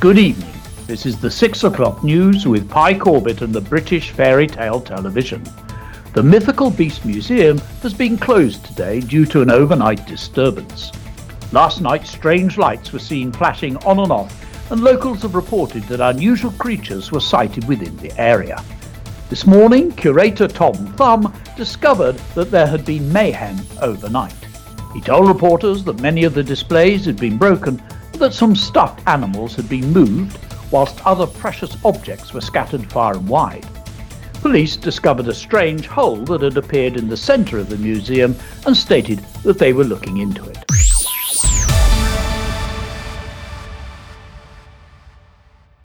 Good evening. This is the 6 o'clock news with Pie Corbett and the British Fairy Tale Television. The Mythical Beast Museum has been closed today due to an overnight disturbance. Last night, strange lights were seen flashing on and off, and locals have reported that unusual creatures were sighted within the area. This morning, curator Tom Thumb discovered that there had been mayhem overnight. He told reporters that many of the displays had been broken that some stuffed animals had been moved, whilst other precious objects were scattered far and wide. Police discovered a strange hole that had appeared in the centre of the museum and stated that they were looking into it.